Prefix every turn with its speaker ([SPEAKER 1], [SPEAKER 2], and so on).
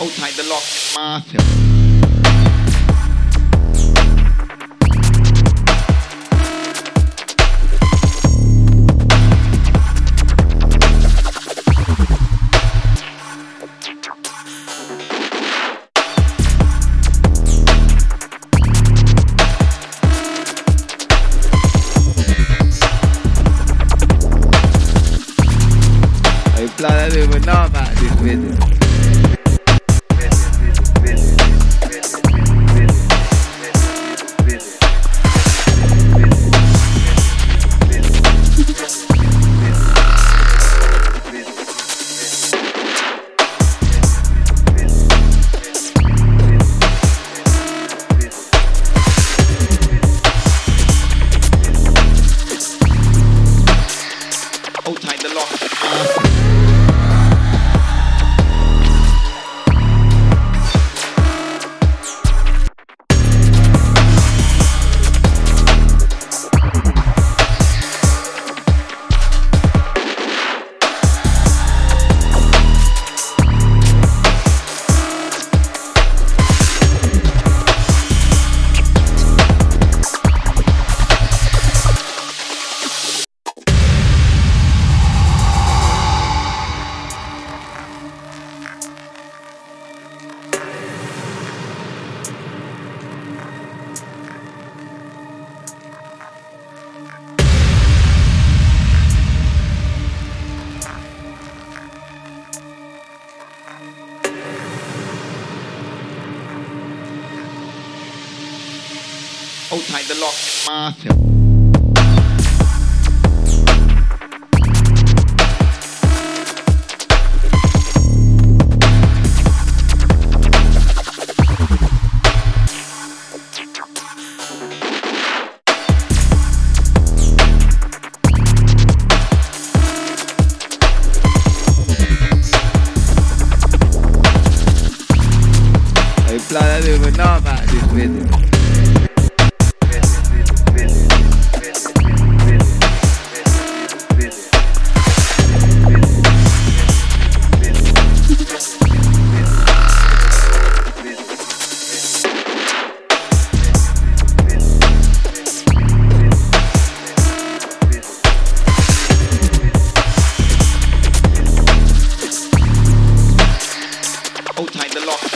[SPEAKER 1] Outside the lock.
[SPEAKER 2] Hay plata de no, ma, vete.
[SPEAKER 1] Outside outside the lock myself. I don't even know about this video. lost.